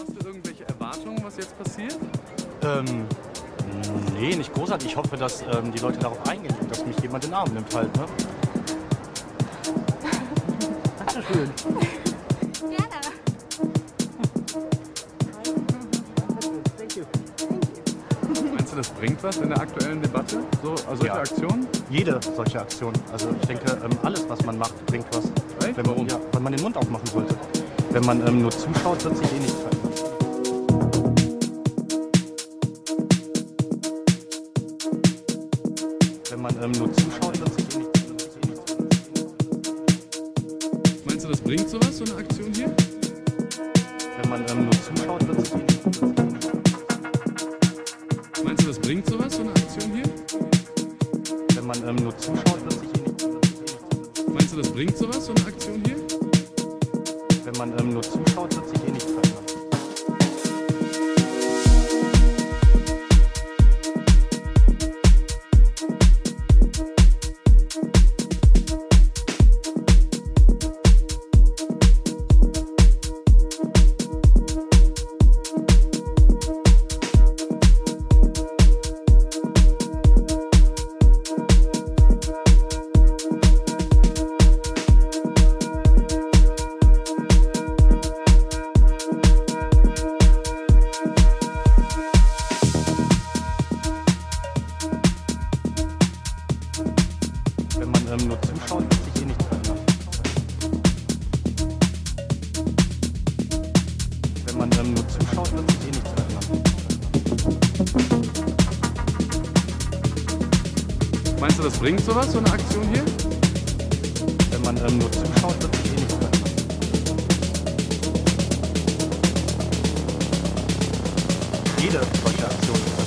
Hast du irgendwelche Erwartungen, was jetzt passiert? Ähm, nee, nicht großartig. Ich hoffe, dass ähm, die Leute darauf eingehen und dass mich jemand in den Arm nimmt halt, ne? Dankeschön. Gerne. Meinst du, das bringt was in der aktuellen Debatte? So, also solche Ja. Aktionen? Jede solche Aktion. Also ich denke, ähm, alles, was man macht, bringt was. Echt? Wenn man, Warum? ja, weil man den Mund aufmachen sollte. Wenn man ähm, nur zuschaut, wird sich eh nichts verändern. I'm not Meinst du, das bringt sowas, so eine Aktion hier? Wenn man ähm, nur zuschaut, wird sich eh nichts verändern. Jede solche Aktion ist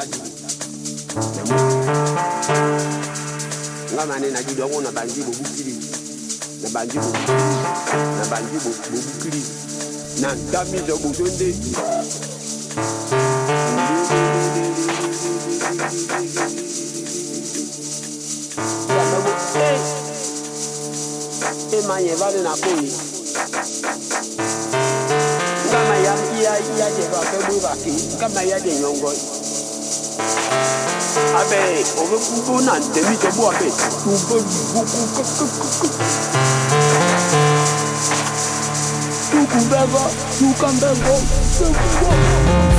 bangi ngamane najidi ọnwụ Abe, ove koukou nan, temi te bo abe. Koukou, koukou, koukou, koukou. Koukou bego, koukou bego, koukou bego.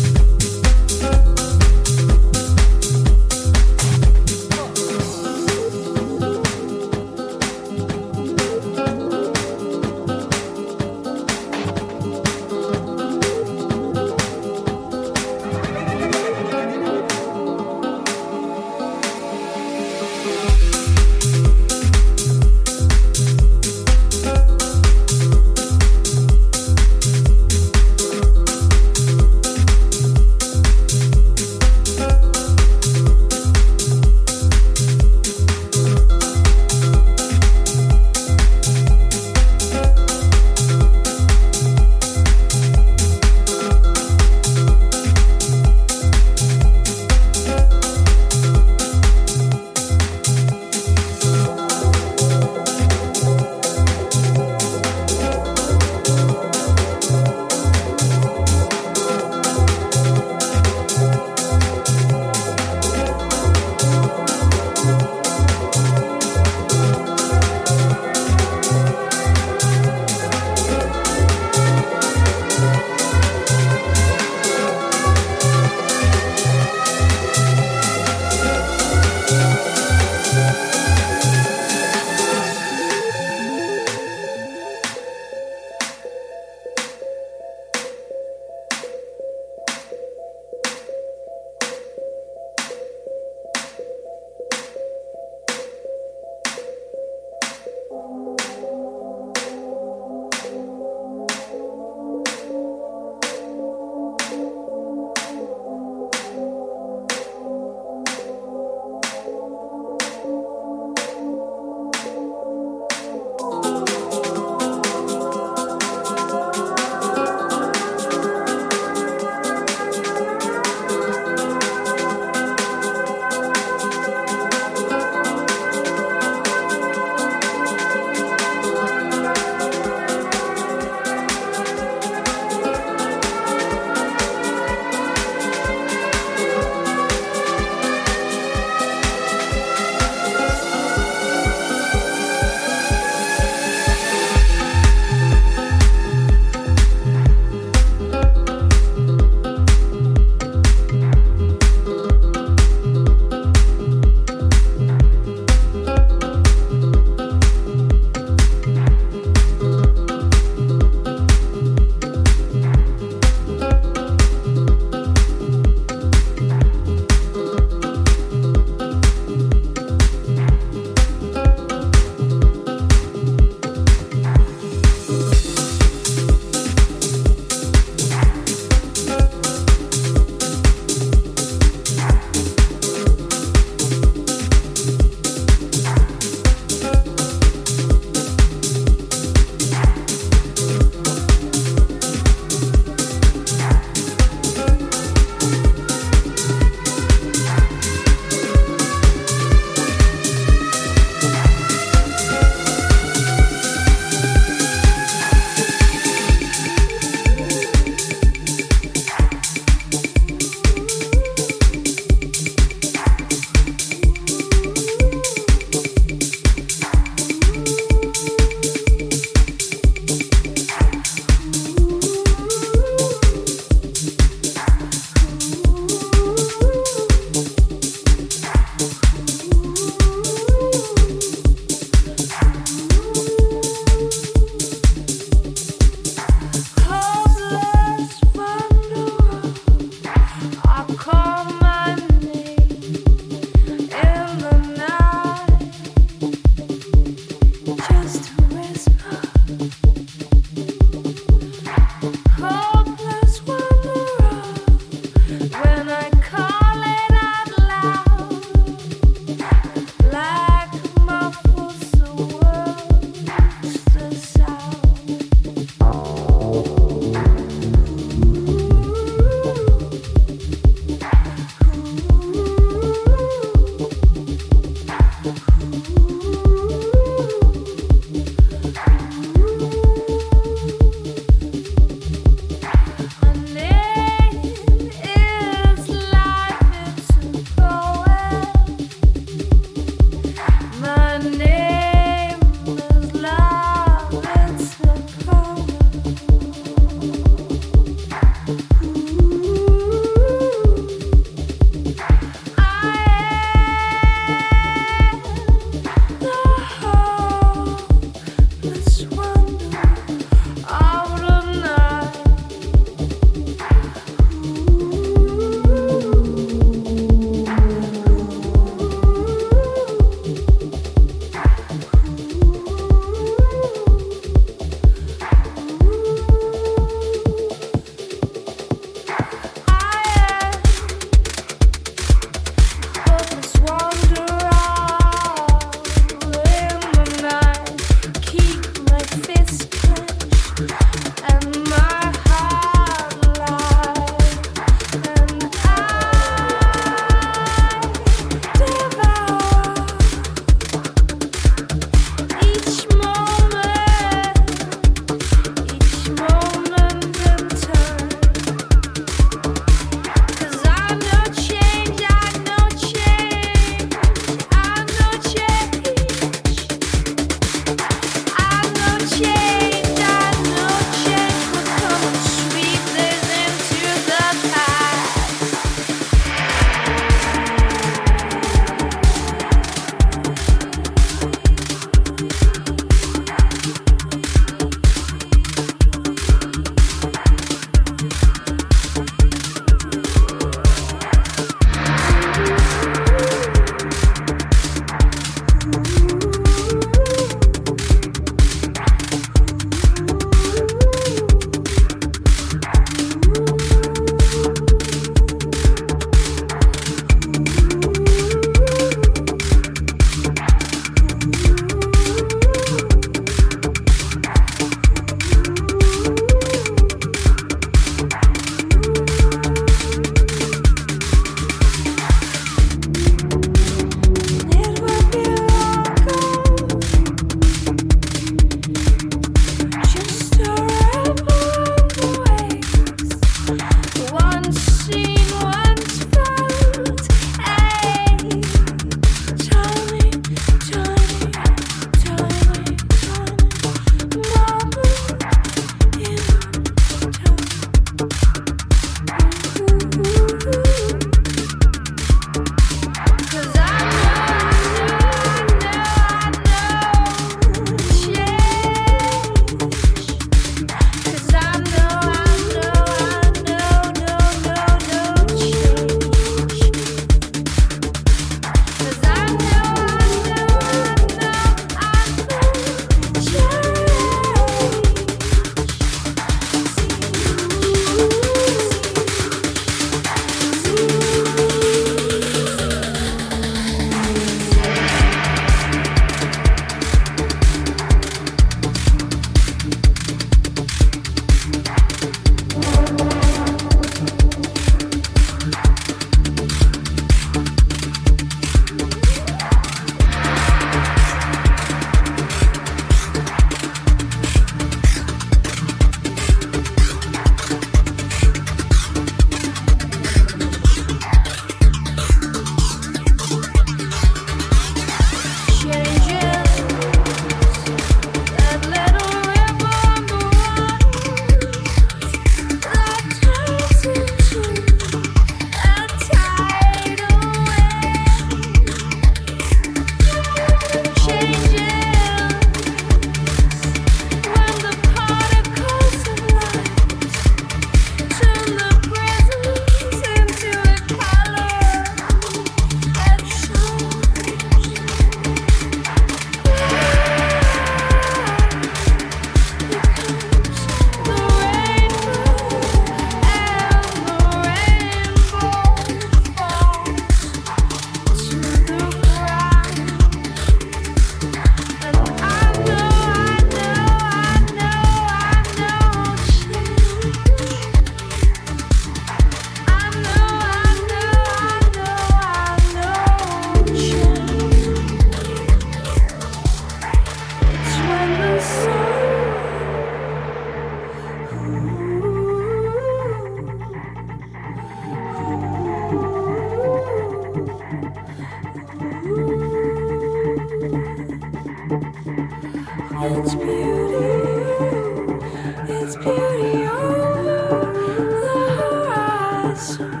Thanks.